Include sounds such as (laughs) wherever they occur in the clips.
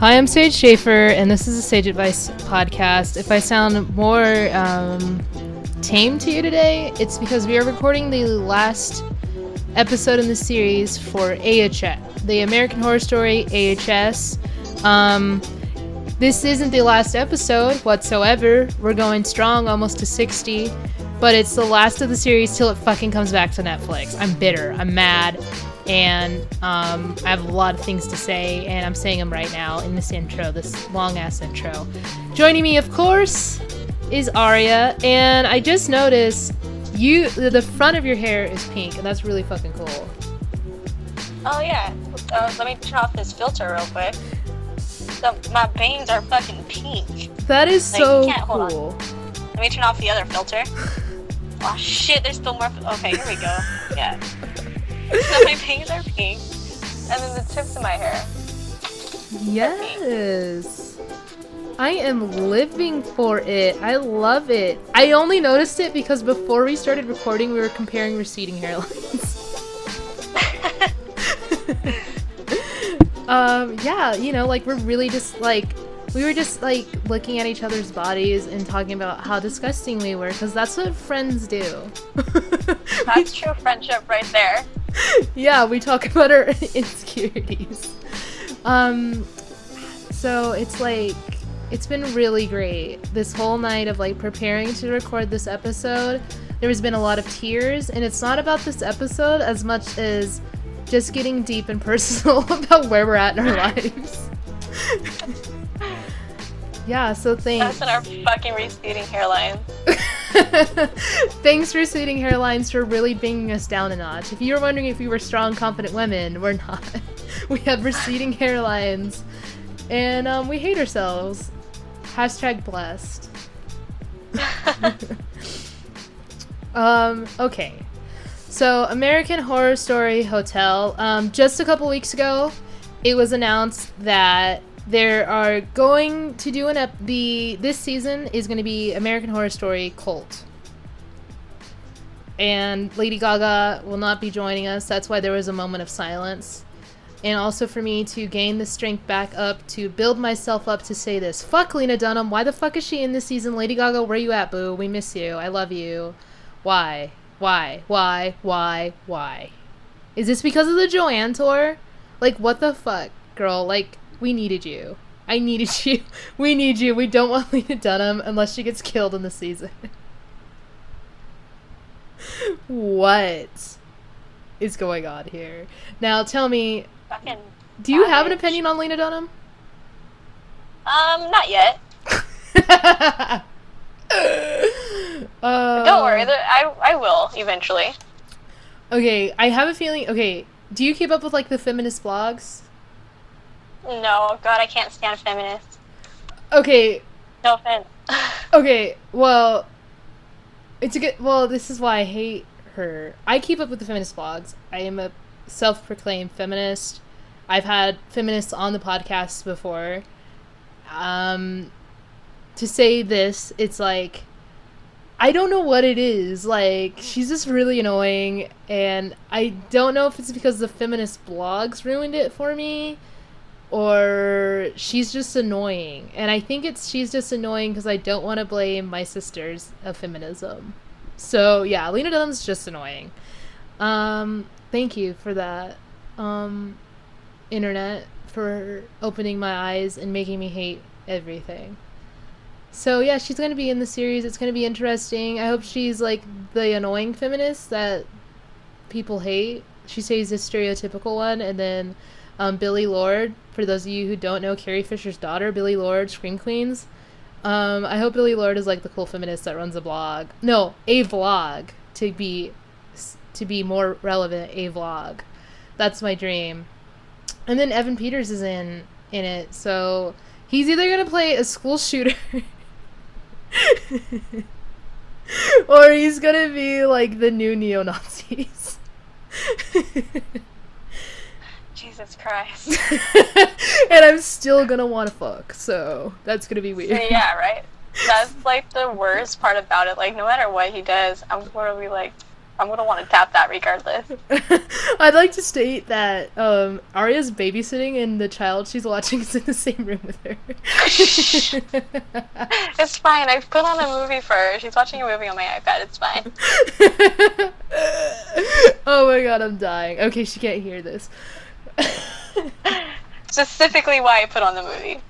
Hi, I'm Sage Schaefer, and this is a Sage Advice podcast. If I sound more um, tame to you today, it's because we are recording the last episode in the series for AHS, the American Horror Story AHS. Um, this isn't the last episode whatsoever. We're going strong, almost to 60, but it's the last of the series till it fucking comes back to Netflix. I'm bitter. I'm mad and um, I have a lot of things to say, and I'm saying them right now in this intro, this long ass intro. Joining me, of course, is Aria, and I just noticed you the front of your hair is pink, and that's really fucking cool. Oh yeah, uh, let me turn off this filter real quick. My bangs are fucking pink. That is Like, so can't- hold on. cool. Let me turn off the other filter. (laughs) oh shit, there's still more. Okay, here we go. Yeah. So my bangs are pink, and then the tips of my hair. Yes. I am living for it. I love it. I only noticed it because before we started recording, we were comparing receding hairlines. (laughs) um, yeah, you know, like we're really just like we were just like looking at each other's bodies and talking about how disgusting we were because that's what friends do. (laughs) That's (laughs) true friendship right there. yeah, we talk about our (laughs) insecurities. Um, so it's like it's been really great this whole night of like preparing to record this episode. There has been a lot of tears, and it's not about this episode as much as just getting deep and personal (laughs) about where we're at in our lives. yeah, so thanks. That's in our fucking receding hairline. (laughs) Thanks for receding hairlines for really bringing us down a notch. If you were wondering if we were strong, confident women, we're not. (laughs) we have receding hairlines, and um, we hate ourselves. Hashtag blessed. um. Okay. So, American Horror Story Hotel. Um, just a couple weeks ago, it was announced that there are going to do an ep- the this season is going to be American Horror Story Cult. And Lady Gaga will not be joining us. That's why there was a moment of silence. And also for me to gain the strength back up to build myself up to say this. Fuck Lena Dunham. Why the fuck is she in this season? Lady Gaga, where you at, boo? We miss you. I love you. Why? Why? Why? Why? Why? Is this because of the Joanne tour? Like, what the fuck, girl? Like, we needed you. I needed (laughs) you. We need you. We don't want (laughs) Lena Dunham unless she gets killed in the season. what is going on here? Now, tell me, Fucking. do you have an opinion on Lena Dunham? Um, not yet. (laughs) uh, Don't worry, I I will eventually. Okay, I have a feeling. Okay, do you keep up with like the feminist blogs? No, God, I can't stand feminists. Okay, No offense. (laughs) okay. Well, it's a good. Well, this is why I hate her. I keep up with the feminist blogs. I am a self-proclaimed feminist. I've had feminists on the podcast before. Um, to say this, it's like I don't know what it is. Like she's just really annoying, and I don't know if it's because the feminist blogs ruined it for me, or she's just annoying. And I think it's she's just annoying because I don't want to blame my sisters of feminism. So yeah, Lena Dunham's just annoying. Um, thank you for that, um, internet, for opening my eyes and making me hate everything. So yeah, she's gonna be in the series. It's gonna be interesting. I hope she's like the annoying feminist that people hate. She stays the stereotypical one, and then um, Billie Lourd. For those of you who don't know, Carrie Fisher's daughter, Billie Lourd, Scream Queens. Um, I hope Billie Lourd is like the cool feminist that runs a blog. No, a vlog to be to be more relevant. A vlog. That's my dream. And then Evan Peters is in in it, so he's either gonna play a school (laughs) shooter. (laughs) or he's gonna be like the new neo Nazis. Jesus Christ. (laughs) and I'm still gonna wanna fuck, so that's gonna be weird. yeah, right. That's like the worst part about it. Like no matter what he does, I'm gonna be like, I'm gonna want to tap that regardless. (laughs) I'd like to state that um, Aria's babysitting and the child she's watching is in the same room with her. (laughs) It's fine. I put on a movie for her. She's watching a movie on my iPad. It's fine. (laughs) oh my god, I'm dying. Okay, she can't hear this. Specifically, why I put on the movie.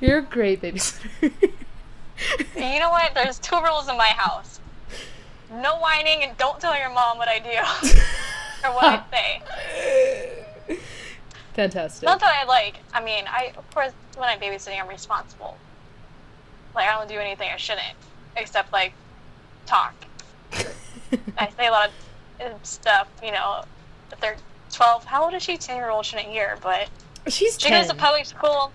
You're a great babysitter. You know what? There's two rules in my house. No whining and don't tell your mom what I do (laughs) or what I say. Fantastic. Not that I like. I mean, I of course when I'm babysitting, I'm responsible. Like I don't do anything I shouldn't, except like talk. (laughs) I say a lot of stuff. You know, if they're 12, how old is she? 10 year old shouldn't hear, but She's she 10. goes to public school.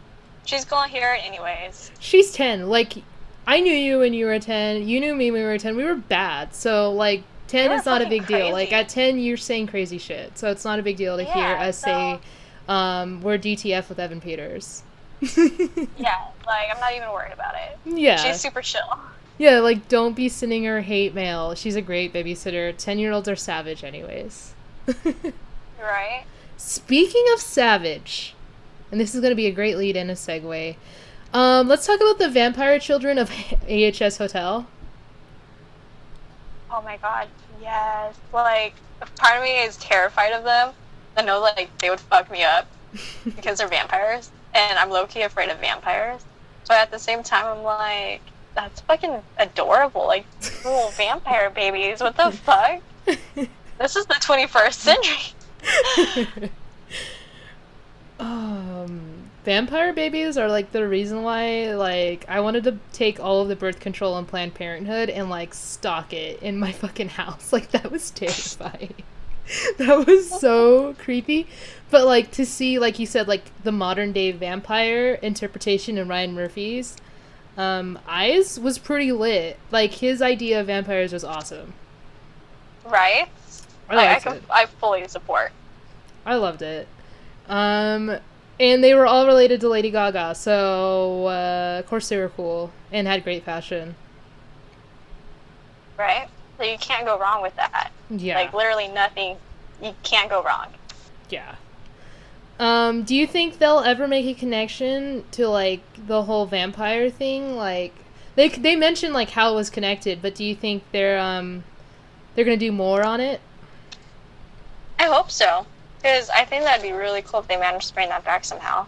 She's gonna hear it anyways. She's 10. Like, I knew you when you were 10. You knew me when we were 10. We were bad. So, like, 10 is not a big deal. Like, at 10, you're saying crazy shit. So, it's not a big deal to hear Yeah, us say, um, we're DTF with Evan Peters. (laughs) Yeah, like I'm not even worried about it. yeah. She's super chill. Yeah, like, don't be sending her hate mail. She's a great babysitter. 10 year olds are savage, anyways. (laughs) Right? Speaking of savage, and this is going to be a great lead and a segue, um, let's talk about the vampire children of (laughs) AHS Hotel. Oh my god, yes. Like, part of me is terrified of them. I know, like, they would fuck me up (laughs) because they're vampires, and I'm low key afraid of vampires. But at the same time, I'm like, that's fucking adorable. Like, little (laughs) vampire babies. What the fuck? This is the 21st century. um, vampire babies are like the reason why like I wanted to take all of the birth control and Planned Parenthood and like stock it in my (laughs) fucking house. Like that was terrifying. (laughs) that was so creepy. But like to see, like you said, like the modern day vampire interpretation in Ryan Murphy's um, eyes was pretty lit. Like his idea of vampires was awesome. Right? I Like, I, can. I fully support. I loved it. Um, and they were all related to Lady Gaga, so uh, of course they were cool and had great fashion. Right? So you can't go wrong with that. Yeah, Like, literally nothing. You can't go wrong. yeah. Um, do you think they'll ever make a connection to like the whole vampire thing? Like they they mentioned like how it was connected, but do you think they're um they're gonna do more on it? I hope so. Because I think that'd be really cool if they managed to bring that back somehow.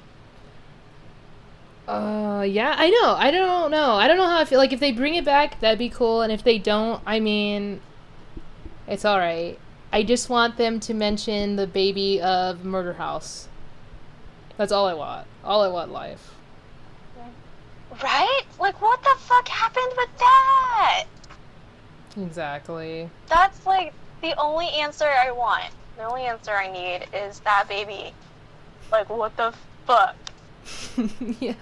Uh, yeah, I know. I don't know. I don't know how I feel. Like, if they bring it back, that'd be cool. And if they don't, I mean, it's alright. I just want them to mention the baby of Murder House. That's all I want. All I want life. Right? Like, what the fuck happened with that? Exactly. That's like the only answer I want. The only answer I need is that baby. Like, what the fuck? (laughs) yeah.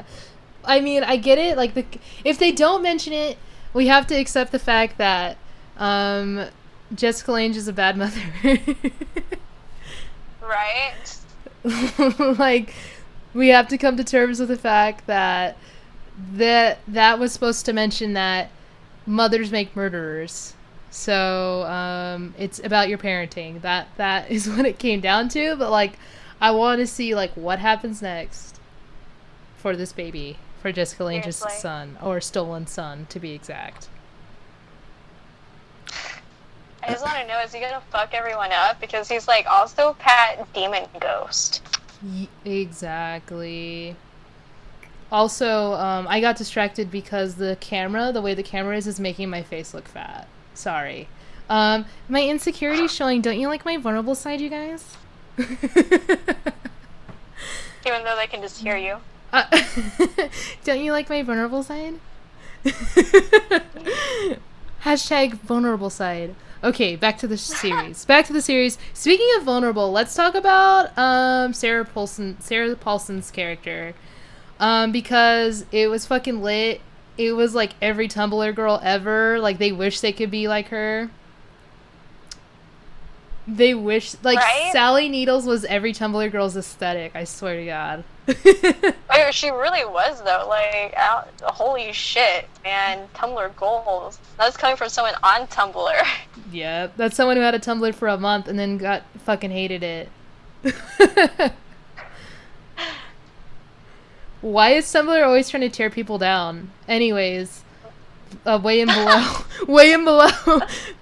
I mean, I get it. Like, the if they don't mention it, we have to accept the fact that um, Jessica Lange is a bad mother. (laughs) Right? (laughs) like we have to come to terms with the fact that that that was supposed to mention that mothers make murderers so um it's about your parenting that that (laughs) is what it came down to but like i want to see like what happens next for this baby for jessica lange's son or stolen son to be exact I just want to know is he gonna fuck everyone up? Because he's like also Pat Demon Ghost. Y- exactly. Also, um, I got distracted because the camera, the way the camera is, is making my face look fat. Sorry. Um, my insecurity is showing. Don't you like my vulnerable side, you guys? (laughs) Even though they can just hear you. Uh, (laughs) don't you like my vulnerable side? (laughs) Hashtag vulnerable side. Okay, back to the series. Back to the series. Speaking of vulnerable, let's talk about um, Sarah Paulson. Sarah Paulson's character, um, because it was fucking lit. It was like every Tumblr girl ever. Like they wish they could be like her. They wish like Right? Sally Needles was every Tumblr girl's aesthetic. I swear to God. (laughs) Oh, she really was though. Like, out, holy shit, man! Tumblr goals. That's coming from someone on Tumblr. yeah, that's someone who had a Tumblr for a month and then got fucking hated it. (laughs) Why is Tumblr always trying to tear people down? Anyways, uh, way in below, (laughs) way in below.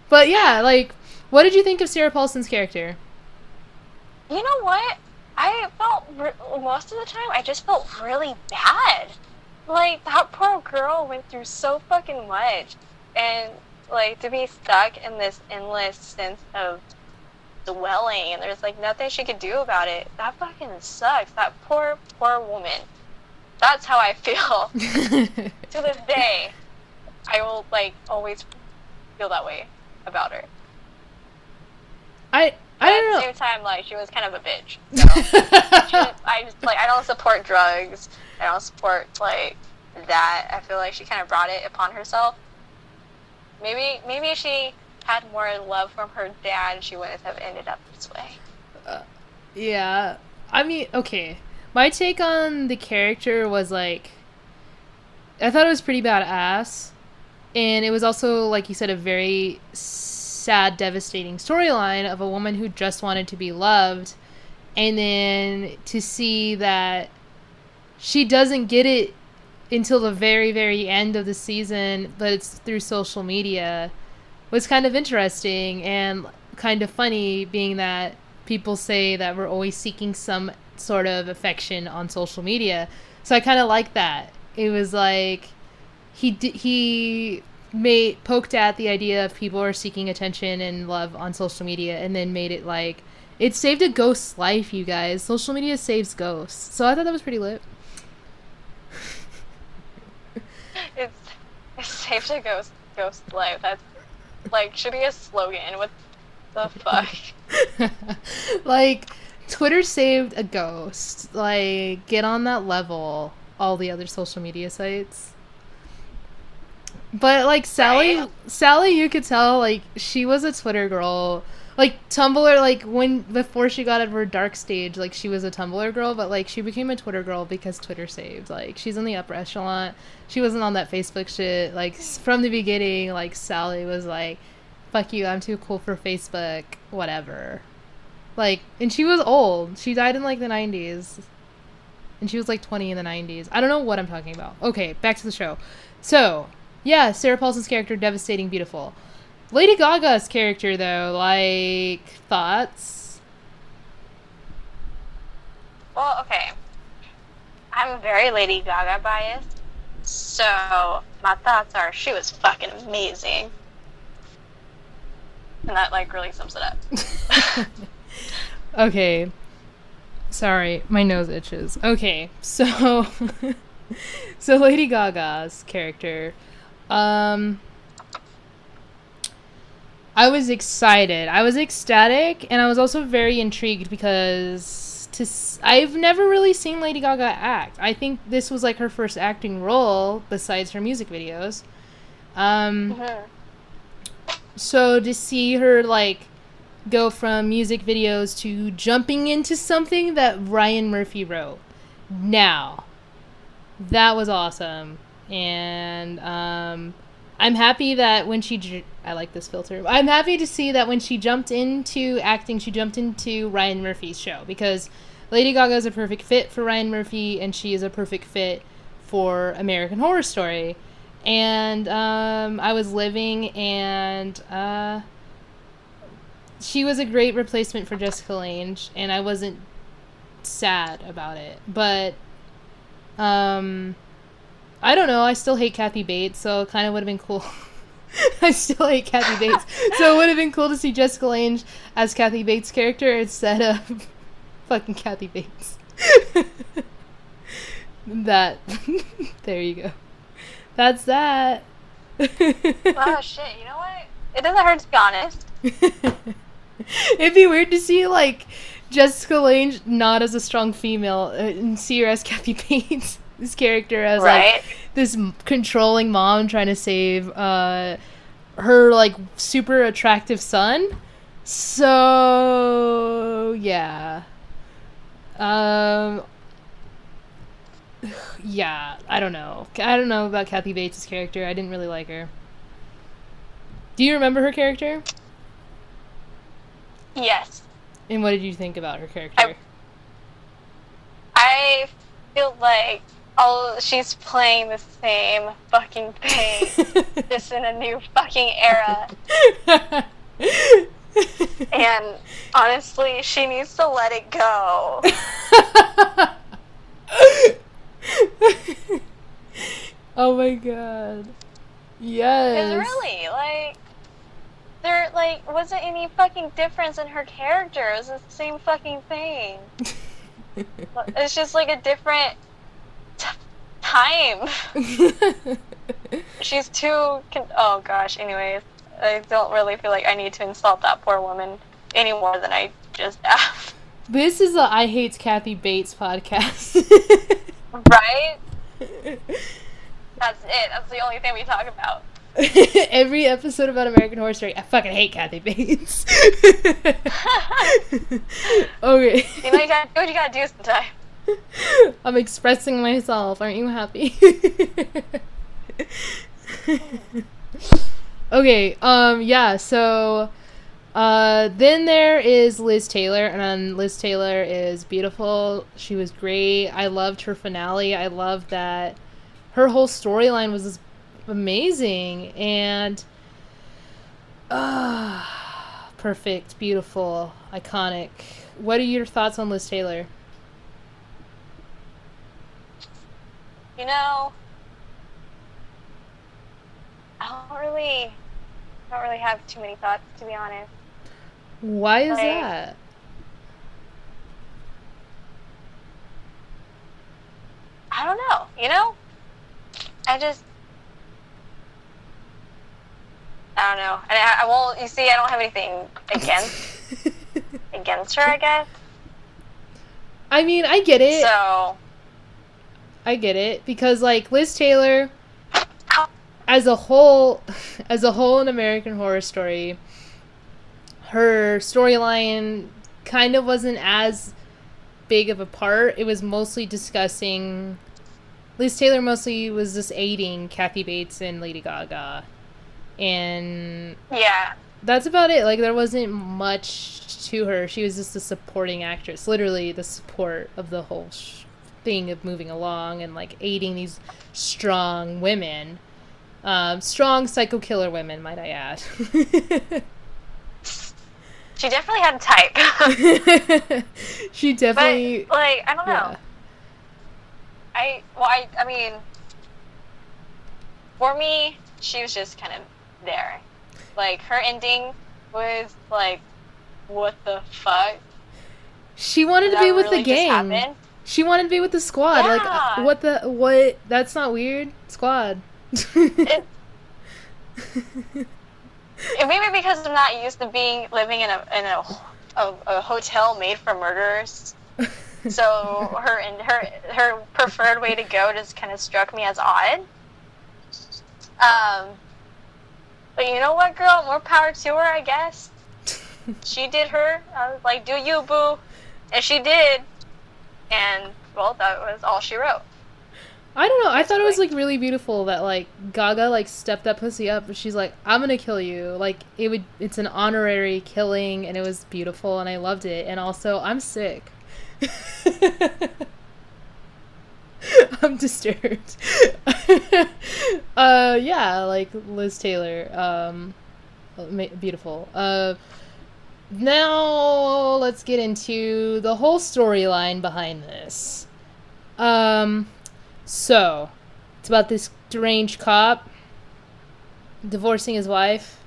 but yeah, like, what did you think of Sarah Paulson's character? You know what? I felt re- most of the time I just felt really bad. Like that poor girl went through so fucking much, and like to be stuck in this endless sense of dwelling, and there's like nothing she could do about it. That fucking sucks. That poor poor woman. That's how I feel (laughs) to this day. I will like always feel that way about her. I I at the don't same time, like she was kind of a bitch. So. (laughs) I just like I don't support drugs. I don't support like that. I feel like she kind of brought it upon herself. Maybe maybe she had more love from her dad. She wouldn't have ended up this way. Uh, yeah. I mean, okay. My take on the character was like I thought it was pretty badass. And it was also like you said a very sad devastating storyline of a woman who just wanted to be loved and then to see that she doesn't get it until the very very end of the season but it's through social media was kind of interesting and kind of funny being that people say that we're always seeking some sort of affection on social media so i kind of like that it was like he d- he made poked at the idea of people are seeking attention and love on social media and then made it like it saved a ghost's life you guys social media saves ghosts so i thought that was pretty lit It's it's safe to ghost ghost life. That's like should be a slogan. What the fuck? (laughs) like Twitter saved a ghost. Like get on that level. All the other social media sites. But like Sally, Right. Sally, you could tell like she was a Twitter girl. Like Tumblr, like when before she got of her dark stage, like she was a Tumblr girl, but like she became a Twitter girl because Twitter saved. Like she's in the upper echelon. She wasn't on that Facebook shit. Like hmm. from the beginning, like Sally was like, "Fuck you, I'm too cool for Facebook." Whatever. Like, and she was old. She died in like the 90s. And she was like 20 in the 90s. I don't know what I'm talking about. Okay, back to the show. So, yeah, Sarah Paulson's character, devastating, beautiful. Lady Gaga's character, though, like, thoughts? Well, okay. I'm very Lady Gaga biased. So my thoughts are she was fucking amazing. And that like really sums it up. (laughs) (laughs) okay. Sorry, my nose itches. Okay, so (laughs) so Lady Gaga's character um I was excited. I was ecstatic and I was also very intrigued because to s- I've never really seen Lady Gaga act. I think this was like her first acting role besides her music videos. Um Mhm. so to see her like go from music videos to jumping into something that Ryan Murphy wrote. Now, that was awesome. And um I'm happy that when she I like this filter. I'm happy to see that when she jumped into acting, she jumped into Ryan Murphy's show because Lady Gaga is a perfect fit for Ryan Murphy and she is a perfect fit for American Horror Story and um, I was living, and uh, she was a great replacement for Jessica Lange, and I wasn't sad about it. But um, I don't know. I still hate Kathy Bates, so it kind of would have been cool. (laughs) I still hate Kathy Bates, so it would have been cool to see Jessica Lange as Kathy Bates' character instead of (laughs) fucking Kathy Bates. (laughs) that there you go. That's that. Oh shit, you know what? It doesn't hurt to be honest. (laughs) It'd be weird to see like Jessica Lange not as a strong female uh, and see her as (laughs) Kathy Bates. This character as Right? like this controlling mom trying to save uh her like super attractive son. So yeah. Um (sighs) yeah, I don't know. I don't know about Kathy Bates' character. I didn't really like her. Do you remember her character? Yes. And what did you think about her character? I feel like oh she's playing the same fucking thing (laughs) just in a new fucking era. And honestly, she needs to let it go. (laughs) oh my god. Yes. Because really, like, there like wasn't any fucking difference in her character. It was the same fucking thing. (laughs) It's just like a different t- time. She's too. Con- oh gosh. Anyways, I don't really feel like I need to insult that poor woman any more than I just have. this is a I Hate Kathy Bates podcast. right? (laughs) That's it. That's the only thing we talk about. (laughs) Every episode about American Horror Story, I fucking hate Kathy Bates. (laughs) (laughs) okay. You know, you gotta do what you gotta do sometime. I'm expressing myself. Aren't you happy? okay. Um. Yeah. So. Uh. Then there is Liz Taylor, and Liz Taylor is beautiful. She was great. I loved her finale. I loved that her whole storyline was just amazing and. Uh, perfect, beautiful, iconic. What are your thoughts on Liz Taylor? You know, I don't really, I don't really have too many thoughts to be honest. Why is Like- that? I don't know. You know, I just, I don't know. And I, I won't. You see, I don't have anything against (laughs) against her. I guess. I mean, I get it. So I get it because like Liz Taylor as a whole (laughs) as a whole in American Horror Story her storyline kind of wasn't as big of a part. It was mostly discussing Liz Taylor mostly was just aiding Kathy Bates and Lady Gaga. And yeah, that's about it. Like there wasn't much to her. She was just a supporting actress, literally the support of the whole sh- thing of moving along and like aiding these strong women, um, strong psycho killer women, might I add. she definitely had a type. (laughs) she but definitely. like, I don't know. yeah. I well, I I mean, for me, she was just kind of there. Like her ending was like, what the fuck? She wanted to be with really the gang. She wanted to be with the squad. Like, uh, what the what? That's not weird. Squad. It, (laughs) it maybe because I'm not used to being living in a in a, a, a hotel made for murderers. So (laughs) her and her her preferred way to go just kind of struck me as odd. Um, but you know what, girl? More power to her, I guess. (laughs) She did her. I was like, "Do you, boo?" And she did. And well, that was all she wrote. I don't know. I thought it was like really beautiful that like Gaga like stepped that pussy up. and She's like, I'm gonna kill you. Like it would. It's an honorary killing, and it was beautiful, and I loved it. And also, I'm sick. (laughs) (laughs) I'm disturbed. (laughs) uh, yeah, like Liz Taylor. Um, ma- beautiful. Uh, now let's get into the whole storyline behind this. Um, so it's about this deranged cop divorcing his wife,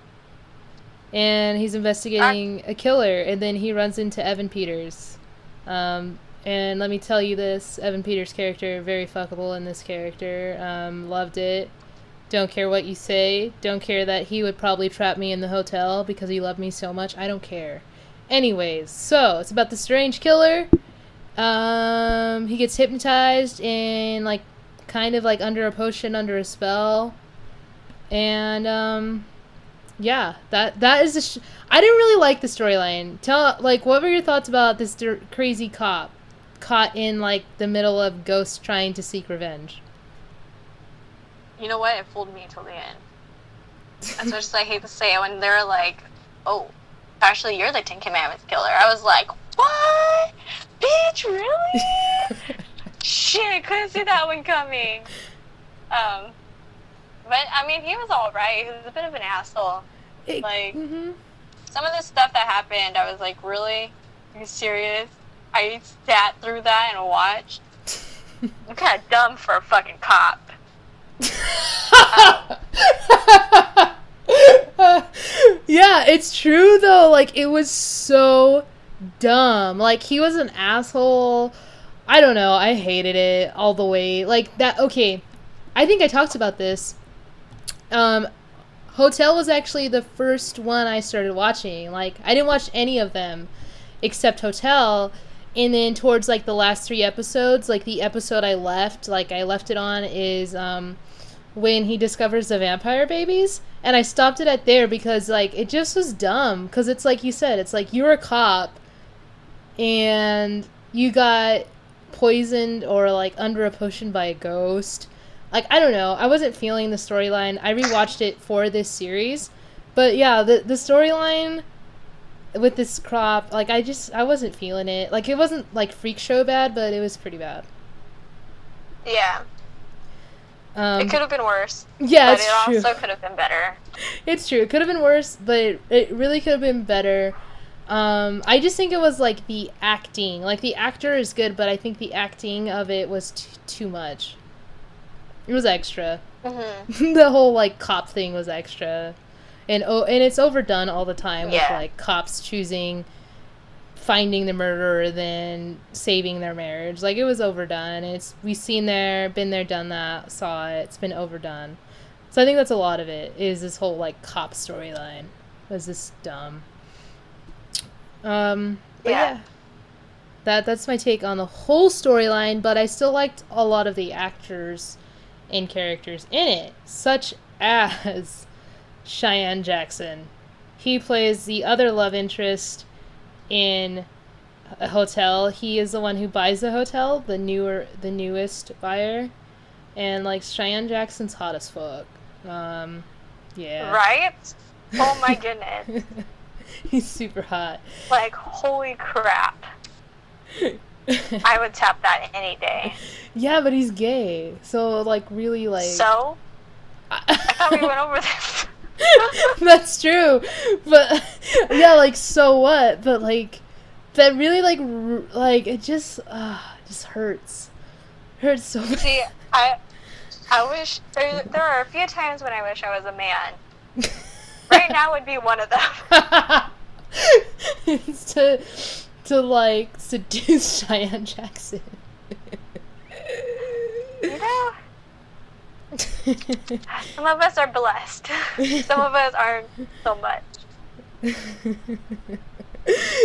and he's investigating a killer, and then he runs into Evan Peters. Um, and let me tell you this: Evan Peters' character very fuckable in this character. Um, loved it. Don't care what you say. Don't care that he would probably trap me in the hotel because he loved me so much. I don't care. Anyways, so it's about the strange killer. Um, he gets hypnotized and like kind of like under a potion, under a spell, and um, Yeah, that that is. A sh- I didn't really like the storyline. Tell like, what were your thoughts about this crazy cop caught in like the middle of ghosts trying to seek revenge? You know what? It fooled me until the end. As much as I hate to say it, when they're like, "Oh, actually, you're the Ten Commandments killer," I was like, "What, bitch? Really? (laughs) Shit, couldn't see that one coming." Um, but I mean, he was all right. He was a bit of an asshole. It- Like- mhm. Some of the stuff that happened, I was like, "Really? Are you serious?" I sat through that and watched. (laughs) I'm kind of dumb for a fucking cop. (laughs) yeah, it's true though. Like it was so dumb. Like he was an asshole. I don't know. I hated it all the way. Like that. Okay, I think I talked about this. Um, Hotel was actually the first one I started watching. Like I didn't watch any of them except Hotel. And then towards like the last three episodes, like the episode I left, like I left it on is um when he discovers the vampire babies. And i stopped it at there because like it just was dumb. Because it's like you said it's like you're a cop and you got poisoned or like under a potion by a ghost. Like i don't know. I wasn't feeling the storyline. I rewatched it for this series. But yeah the the storyline with this crop like i just i wasn't feeling it like it wasn't like freak show bad but it was pretty bad Yeah, um, it could have been worse. yeah but it's it true also could have been better. (laughs) It's true. It could have been worse, but it, it really could have been better. Um, I just think it was like the acting. Like the actor is good, but I think the acting of it was t- too much. It was extra. hmm (laughs) the whole like cop thing was extra, and oh, and it's overdone all the time with like cops choosing finding the murderer than saving their marriage. Like it was overdone. It's we've seen there, been there, done that, saw it. It's been overdone. So I think that's a lot of it. Is this whole like cop storyline was this dumb? Um, but yeah. Yeah. That that's my take on the whole storyline, but I still liked a lot of the actors and characters in it, such (laughs) as Cheyenne Jackson. He plays the other love interest in a hotel. He is the one who buys the hotel, the newer, the newest buyer, and like Cheyenne Jackson's hot as fuck. Um, yeah, Right? Oh my (laughs) goodness. (laughs) He's super hot. like, holy crap. (laughs) I would tap that any day. yeah, but he's gay, so like really like. So, I thought we went over this. (laughs) That's true, but yeah, like so what? But like that really like r- like it just uh, just hurts, hurts so bad. See, I, I wish there, there are a few times when I wish I was a man. Right now would be one of them. (laughs) it's to to like seduce (laughs) Cheyenne Jackson. You know, (laughs) some of us are blessed. (laughs) Some of us aren't so much. (laughs)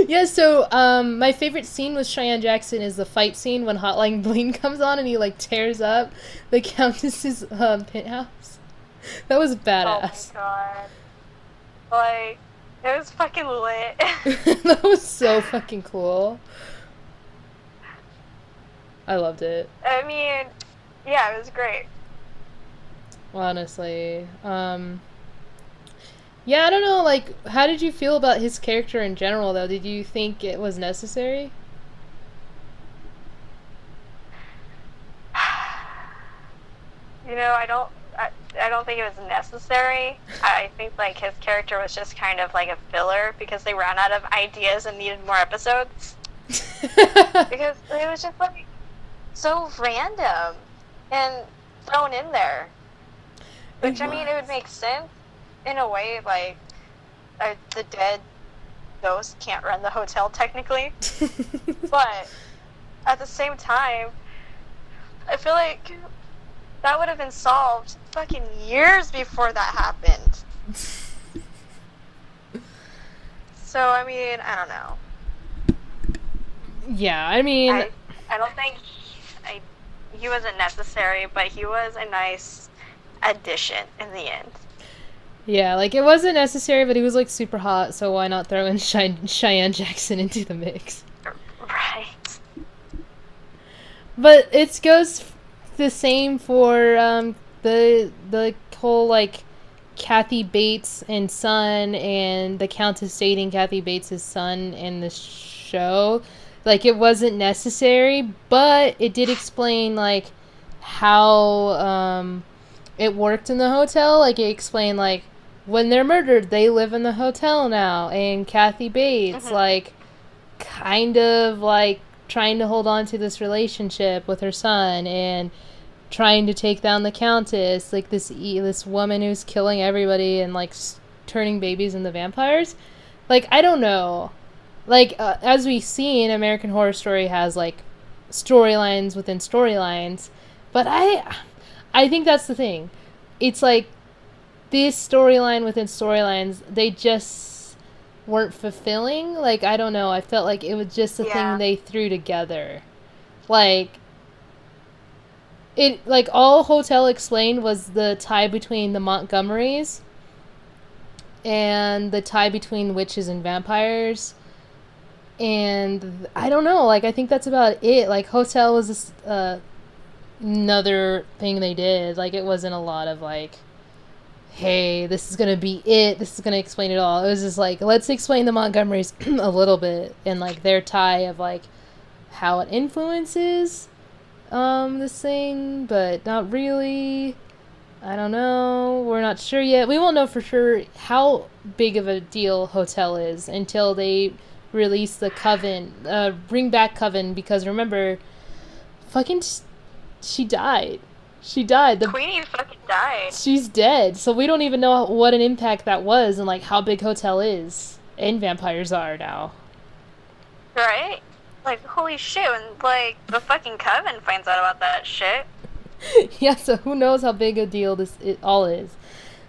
yeah, so um, my favorite scene with Cheyenne Jackson is the fight scene when Hotline Bling comes on and he like tears up the Countess's um, penthouse. That was badass. Oh my god. Like, it was fucking lit. that was so fucking cool. I loved it, I mean, yeah, it was great. Honestly. Um, yeah, I don't know. Like, how did you feel about his character in general, though? Did you think it was necessary? You know, I don't. I, I don't think it was necessary. I think like his character was just kind of like a filler because they ran out of ideas and needed more episodes. (laughs) Because it was just like so random and thrown in there. Which I mean, it would make sense in a way. Like uh, the dead ghost can't run the hotel technically, (laughs) but at the same time, I feel like that would have been solved fucking years before that happened. So I mean, I don't know. yeah, I mean, I, I don't think I, he wasn't necessary, but he was a nice addition in the end. Yeah, like it wasn't necessary, but he was like super hot, so why not throw in (laughs) Chey- Cheyenne Jackson into the mix? Right. But it goes the same for um, the the whole like Kathy Bates and son and the Countess dating Kathy Bates' son in the show. Like it wasn't necessary, but it did explain like how um, it worked in the hotel. Like it explained like when they're murdered, they live in the hotel now, and Kathy Bates Mhm. like kind of like trying to hold on to this relationship with her son and trying to take down the countess like this e- this woman who's killing everybody and like s- turning babies into vampires like i don't know like uh, as we've seen american horror story has like storylines within storylines but i i think that's the thing. It's like this storyline within storylines they just weren't fulfilling. Like i don't know. I felt like it was just a Yeah. thing they threw together. Like it like all hotel explained was the tie between the montgomerys and the tie between witches and vampires. And i don't know. Like i think that's about it. Like hotel was this, uh, another thing they did like it wasn't a lot of like hey this is gonna be it this is gonna explain it all. It was just like let's explain the montgomerys (clears throat) a little bit and like their tie of like how it influences um this thing but not really. I don't know. We're not sure yet. We won't know for sure how big of a deal hotel is until they release the coven uh bring back coven because remember fucking she died she died the Queenie fucking died. she's dead so we don't even know what an impact that was and like how big hotel is and vampires are now Right? Like, holy shit, when, like, the fucking coven finds out about that shit. (laughs) yeah, so who knows how big a deal this it all is.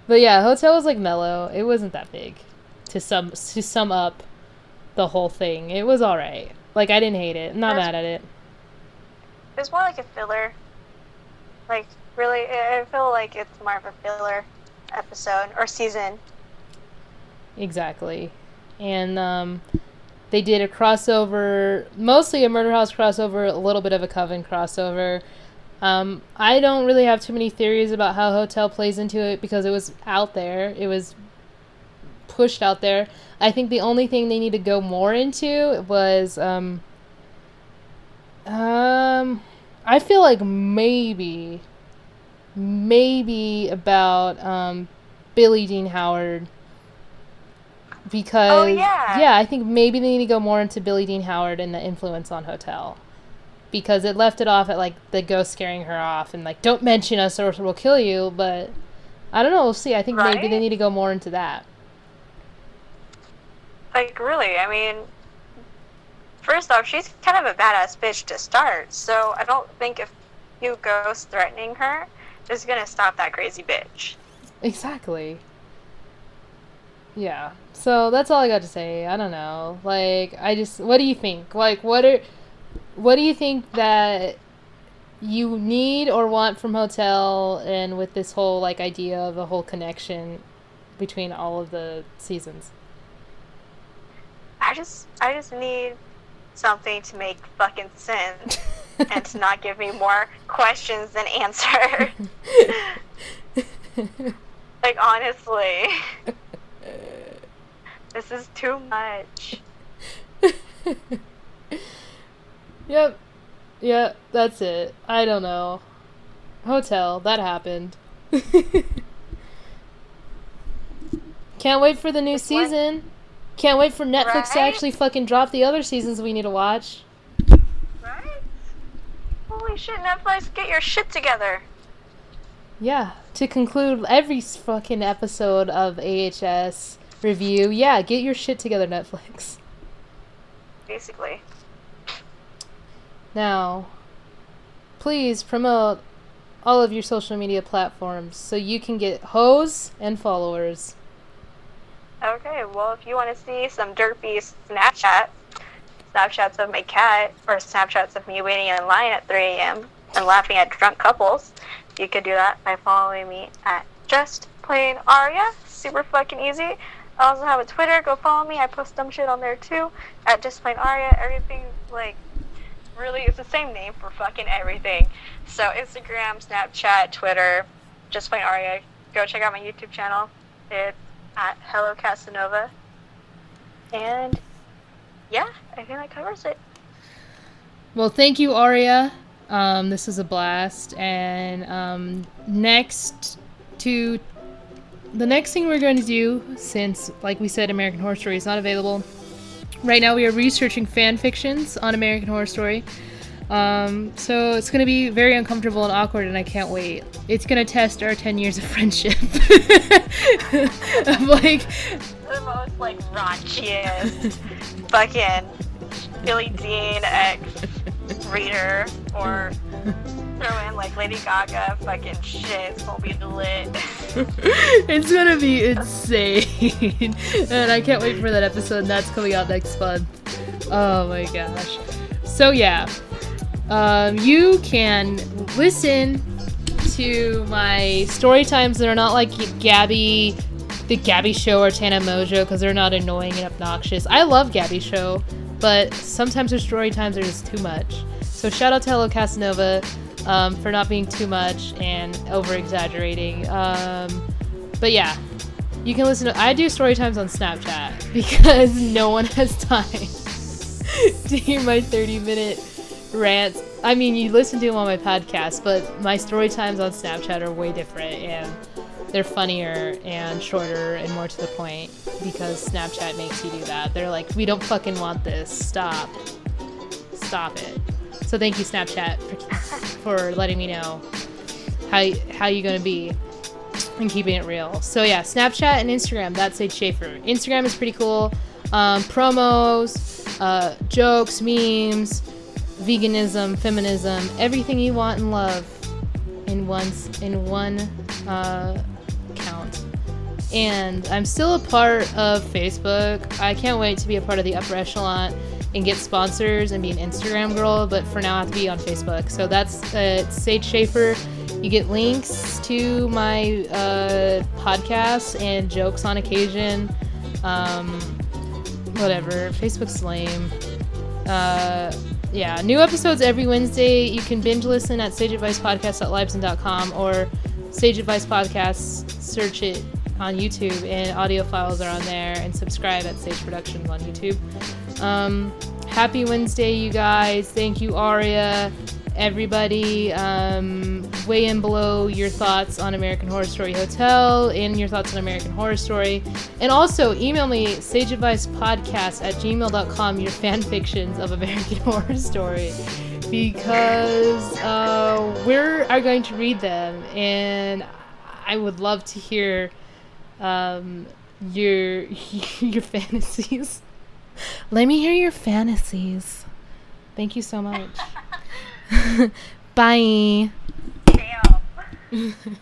But yeah, Hotel was like mellow. It wasn't that big to sum to sum up the whole thing. It was all right. Like I didn't hate it. I'm not That's- mad at it. It was more like a filler. Like, really, I I feel like it's more of a filler episode or season. Exactly. And um they did a crossover, mostly a Murder House crossover, a little bit of a Coven crossover. Um, I don't really have too many theories about how Hotel plays into it because it was out there. It was pushed out there. I think the only thing they need to go more into was um um I feel like maybe maybe about um Billie Dean Howard because Oh, yeah. yeah, I think maybe they need to go more into Billie Dean Howard and the influence on Hotel because it left it off at like the ghost scaring her off and like don't mention us or we'll kill you, but I don't know, we'll see. I think maybe they need to go more into that. Like, really, I mean, first off, she's kind of a badass bitch to start, so I don't think if you ghost threatening her is gonna stop that crazy bitch. Exactly. Yeah. So that's all I got to say. I don't know. Like I just what do you think? Like what are what do you think that you need or want from Hotel and with this whole like idea of a whole connection between all of the seasons? I just, I just need something to make fucking sense (laughs) and to not give me more questions than answers. (laughs) like, honestly, (laughs) this is too much. Yep. Yep, that's it. I don't know. Hotel, that happened. Can't wait for the new season. Can't wait for Netflix to actually fucking drop the other seasons we need to watch. Right? Holy shit, Netflix, get your shit together. Yeah, to conclude every fucking episode of AHS review, yeah, get your shit together, Netflix. Basically. Now, please promote all of your social media platforms so you can get hoes and followers. Okay, well, if you want to see some derpy Snapchat, Snapchats of my cat, or Snapchats of me waiting in line at 3 a.m. and laughing at drunk couples, you could do that by following me at Just plain Aria. Super fucking easy. I also have a Twitter. Go follow me. I post dumb shit on there too at just plain Aria. Everything like really it's the same name for fucking everything. So Instagram, Snapchat, Twitter, just plain Aria. Go check out my YouTube channel. It's at Hello Casanova. And yeah, I think that covers it. Well, thank you, Aria. Um, this was a blast. And um, next to the next thing we're going to do, since, like we said, American Horror Story is not available right now, we are researching fan fictions on American Horror Story. Um, so it's going to be very uncomfortable and awkward, and I can't wait. It's going to test our 10 years of friendship. (laughs) of like. The most, like, raunchiest fucking Billie Dean ex reader or throw in like Lady Gaga fucking shit. It's gonna be lit. (laughs) it's gonna be insane. (laughs) and I can't wait for that episode, and that's coming out next month. Oh my gosh. So yeah. Um, you can listen to my story times that are not like Gabbie the Gabbie Show or Tana Mongeau because they're not annoying and obnoxious. I love Gabbie Show, but sometimes her story times are just too much. So shout out to Hello Casanova um, for not being too much and over exaggerating. Um, but yeah, you can listen to. I do story times on Snapchat (laughs) because no one has time (laughs) to hear my 30 minute rants. I mean, you listen to them on my podcast, but my story times on Snapchat are way different and they're funnier and shorter and more to the point because Snapchat makes you do that. They're like, we don't fucking want this. Stop. Stop it. So thank you, Snapchat, for, (laughs) for letting me know how how you gonna be and keeping it real. So yeah, Snapchat and Instagram. That's Sage Schaefer. Instagram is pretty cool. Um, promos, uh, jokes, memes, veganism, feminism, everything you want and love in once in one uh, account. And I'm still a part of Facebook. I can't wait to be a part of the upper echelon and get sponsors and be an Instagram girl, but for now I have to be on Facebook. So that's uh, Sage Schaefer. You get links to my uh, podcasts and jokes on occasion. Um, whatever. Facebook's lame. Uh, yeah, new episodes every Wednesday. You can binge listen at sageadvicepodcast.libsyn.com or Sage Advice Podcasts. Search it on YouTube, and audio files are on there. And subscribe at Sage Productions on YouTube. Um, happy Wednesday, you guys. Thank you, Aria. Everybody, um, weigh in below your thoughts on American Horror Story Hotel and your thoughts on American Horror Story. And also, email me, sageadvicepodcast at gmail.com, your fan fictions of American (laughs) Horror Story. Because uh, we are going to read them, and I would love to hear um, your (laughs) your fantasies. Let me hear your fantasies. Thank you so much. (laughs) (laughs) Bye. (laughs)